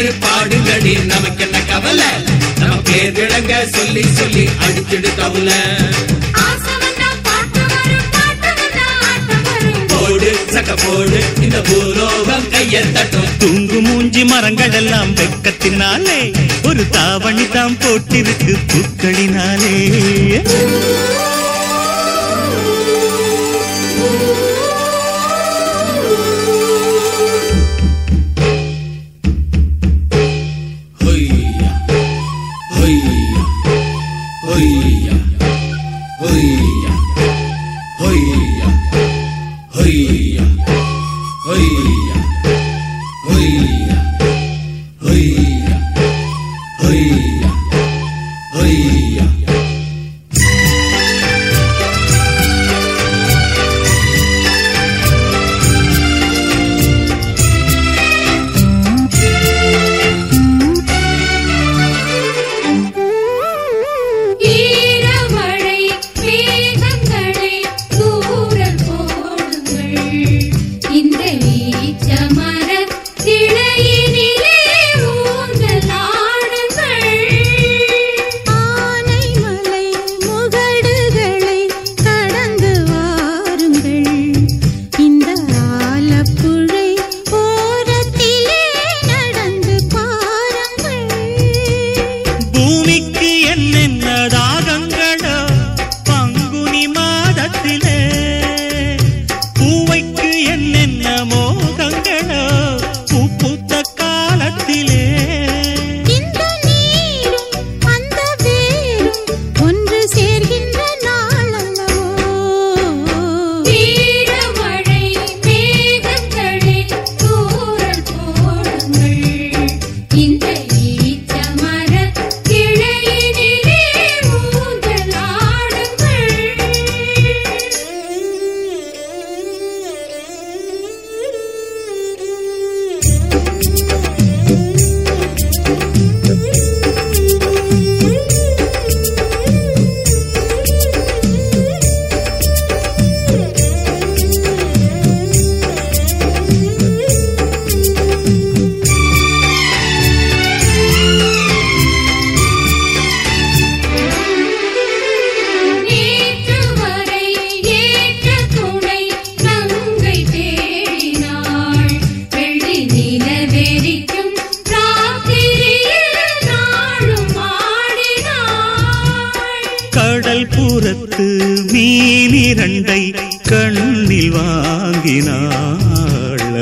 பாட்டு பாடுங்கடி. நமக்கு என்ன கவலை? நம்ம பேரிழங்க சொல்லி சொல்லி அடிச்சிடு கவலை. போடு சக்க போடு. இந்த பூலோகம் கையை தட்டும். தூங்கு மூஞ்சி மரங்கள் எல்லாம் வெக்கத்தினாலே ஒரு தாவணி தாம் போட்டிருக்கு பூக்களினாலே. Oi.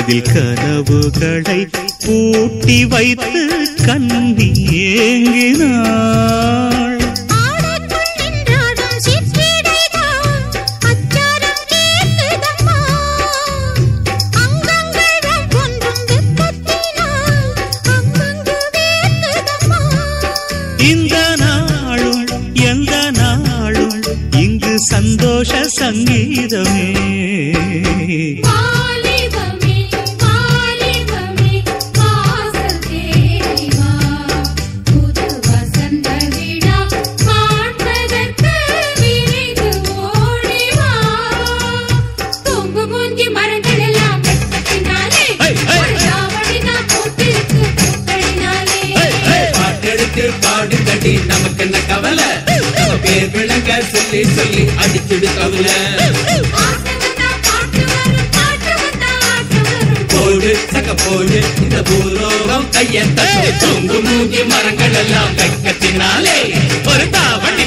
அதில் கனவுகளை பூட்டி வைத்து கண்ணி ஏங்கினான் தேர் விளங்க சொல்லி சொல்லி அடிச்சுடு கவுல. போடு சக போடு இந்த பூலோகம் கையத்த மூங்கி மரங்கள் எல்லாம் வெக்கத்தினாலே ஒரு தாவணி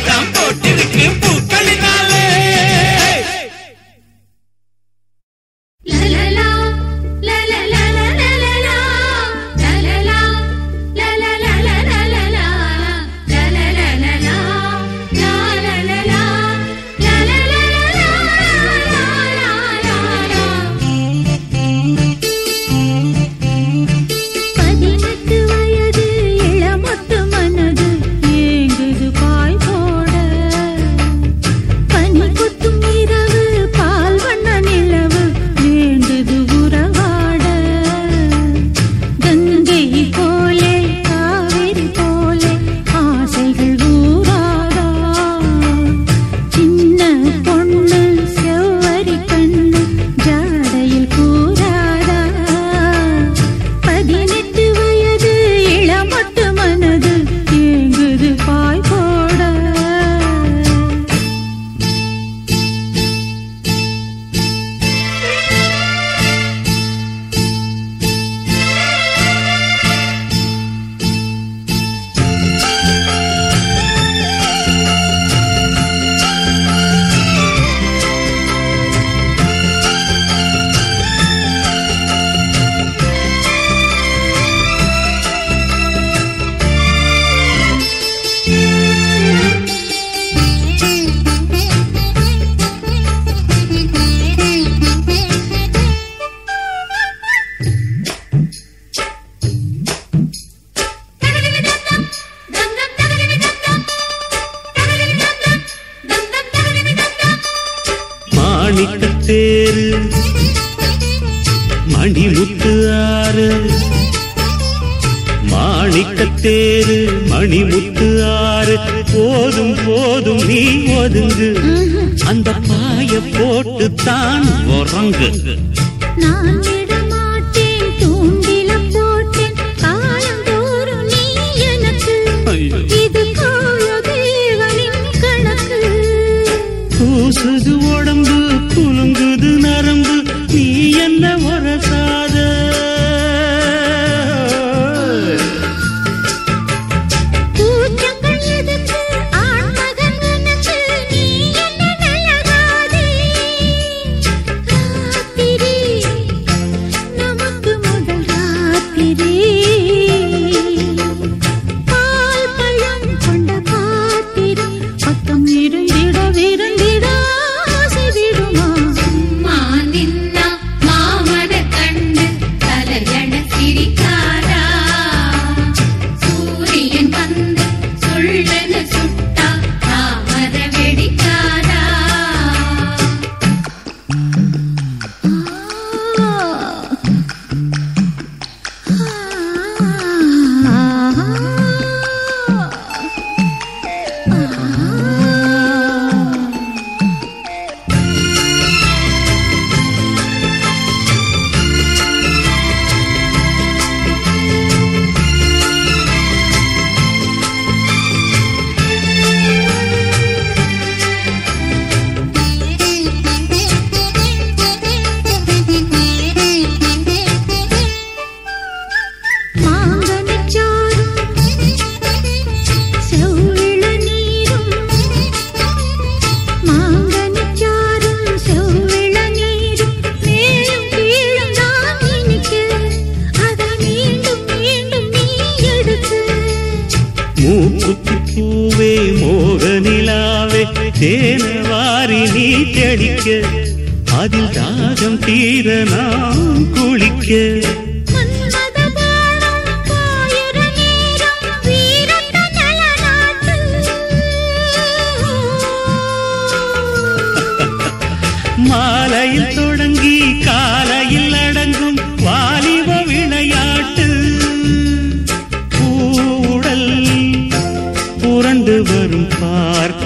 மாணிக்கத்தேரு மணிமுத்து ஆறு போதும் போதும் நீ ஒதுங்கு. அந்த பாய போட்டு தான் உறங்கு பூசுது உடம்பு குலுங்குது நரம்பு நீ என்ன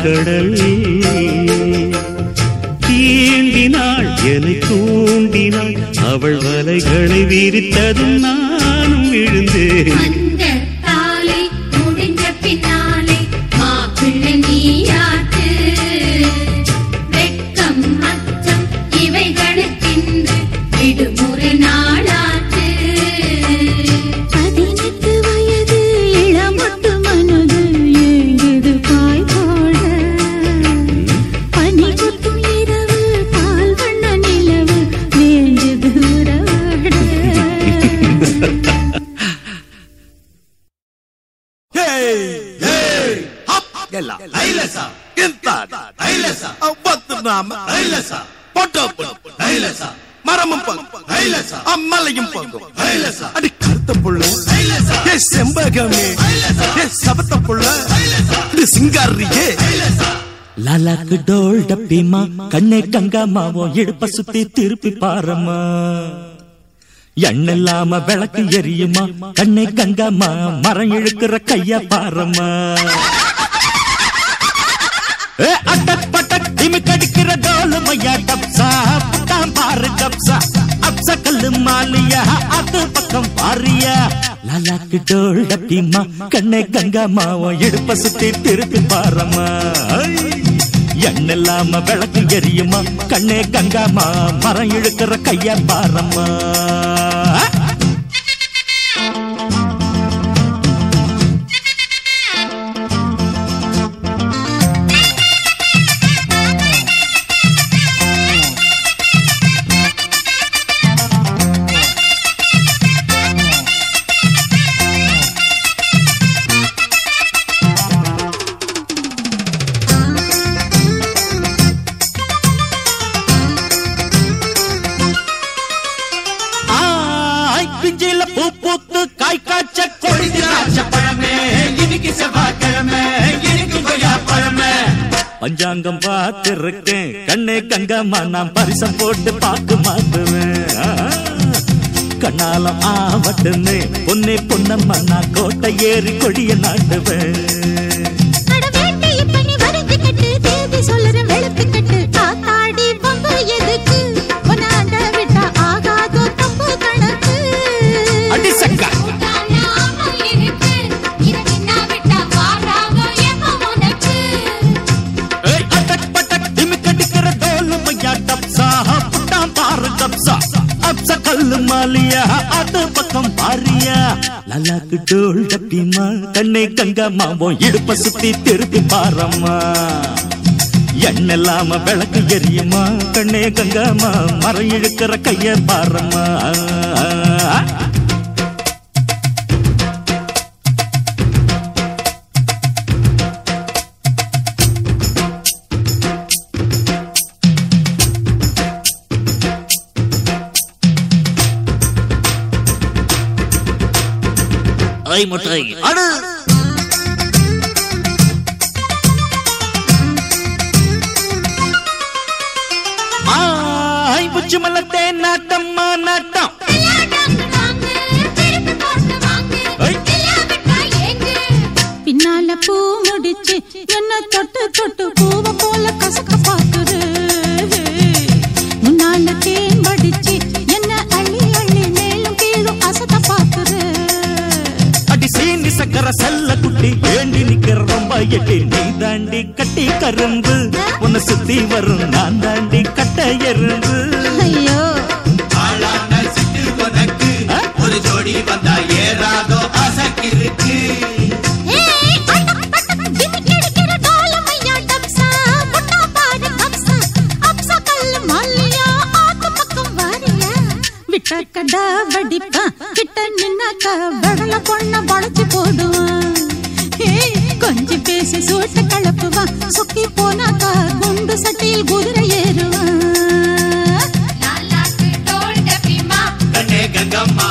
கடல். தீண்டினாள் என தூண்டினாள். அவள் வலைகளை விரித்ததும் நானும் விழுந்தேன். நாக்கு டோல் டப்பிமா கண்ணே கங்கம்மாவும் இடுப்ப சுத்தி திருப்பி பாரம்மா. எண்ணெல்லாம விளக்கு எரியுமா கண்ணே கங்கம்மா மரம் இழுக்கிற கைய பாரம்மா. அட்டக் பட்டக் திமிக்கடிக்கிற டோலு மையா டப்சா தான் பாரு டப்சா. அப்ச கல்லு மாலியா அது பக்கம் பாரியா. லலாக்கு டப்பிமா கண்ணே கங்கம்மாவும் இடுப்ப சுத்தி திருப்பி பாரம்மா. எண்ணெல்லாம விளக்கு எரியுமா? கண்ணே கங்காமா மரம் இழுக்கிற கையா பாரம்மா. பஞ்சாங்கம் பார்த்திருக்கேன். கண்ணே கங்கம்மா நான் பரிசம் போட்டு பார்க்க மாட்டுவேன். ஆ, கண்ணாலம் ஆவட்டுன்னு பொன்னே பொன்னம்மா நான் கோட்டை ஏறி கொடிய நாட்டுவேன். லல்லாக்கு டோல் டப்பிமா கண்ணே கங்கம்மா உன் இடுப்ப சுத்தி திருப்பி பாரம்மா. எண்ணெல்லாம விளக்கு எரியுமா கண்ணே கங்கம்மா மரம் இழுக்கிற கைய பாரம்மா. ஐ முட்டை அடு புச்சு மலத்தே நாட்டம்மா நாட்டம். பின்னால பூ முடிச்சு என்ன தொட்டு தொட்டு சீனி செல்ல குட்டி ஏண்டி நிக்கிற ரொம்ப எட்டி நீ தாண்டி கட்டி கரும்பு. உன்னை சுத்தி வரும் நான் தாண்டி கட்ட எறும்பு. விட்டாக்கடா வடிப்பான், கிட்ட நின்னாக்கா வடல பொண்ண வளைச்சு போடுவான். ஏய், கொஞ்சி பேசி சூட்ட கலப்புவான் சொக்கி போனாக்கா குண்டு சட்டியில் குதிரை ஏறுவான் கங்கம்மா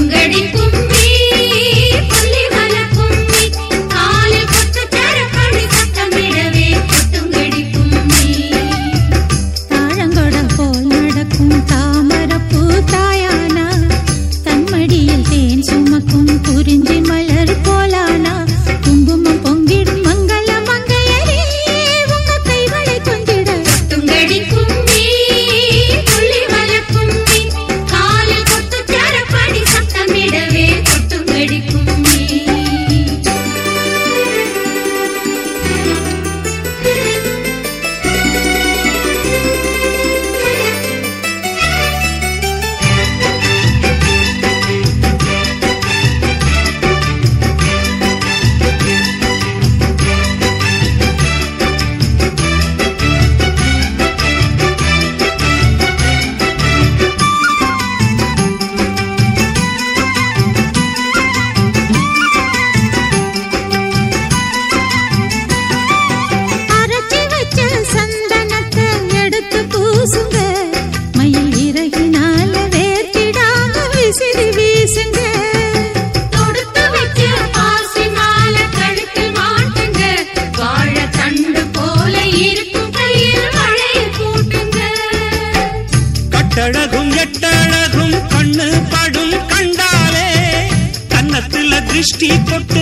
கொட்டுங்கடி திருஷ்டி தொட்டு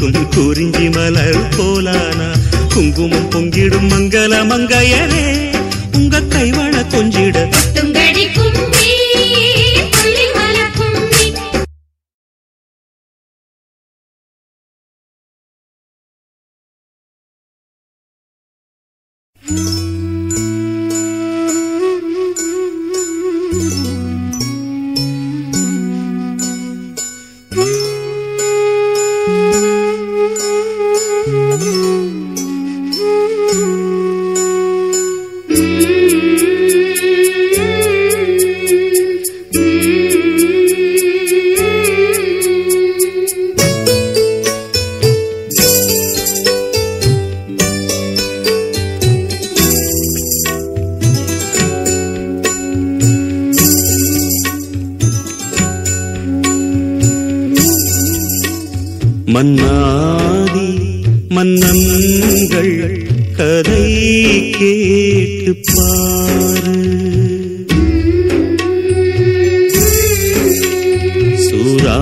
துளிர் குறிஞ்சி மலர் போலானா? குங்குமம் பொங்கிடும் மங்கள மங்கையர் நன்கள் கதை கேட்டு பாரு. சூரா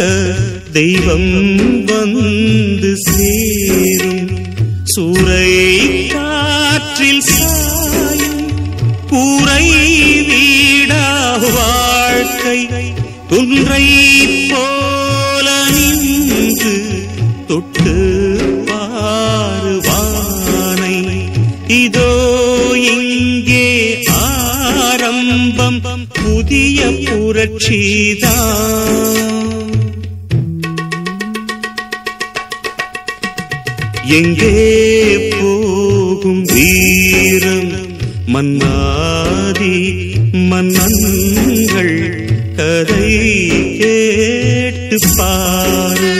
காட்ட தெய்வம் வந்து சேரும். சூறை காற்றில் சாயும் கூரை வீடா வாழ்க்கை. துன்றை போல நின்று தொட்டு பாருவானை இதோ இங்கே ஆரம்பம் புதிய புரட்சிதான் எங்கே போகும் வீரம்? மன்னாதி மன்னங்கள் கதை கேட்டு பாரு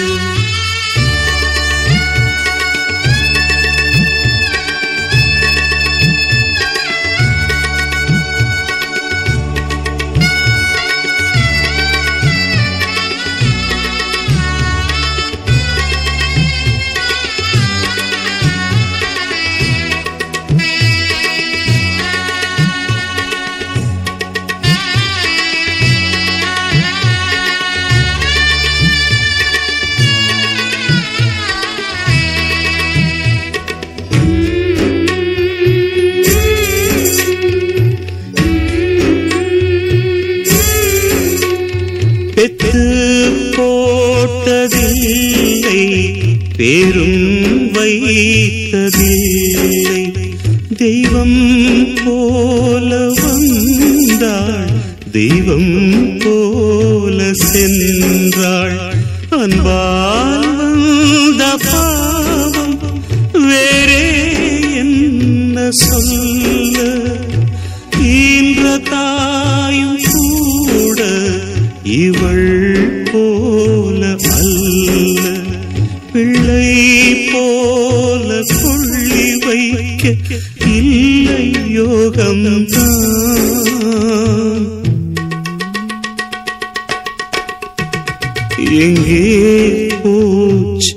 வைத்ததில்லை பேரும் வைத்ததில்லை. தெய்வம் போல வந்தாள் தெய்வம் போல சென்ற போச்சு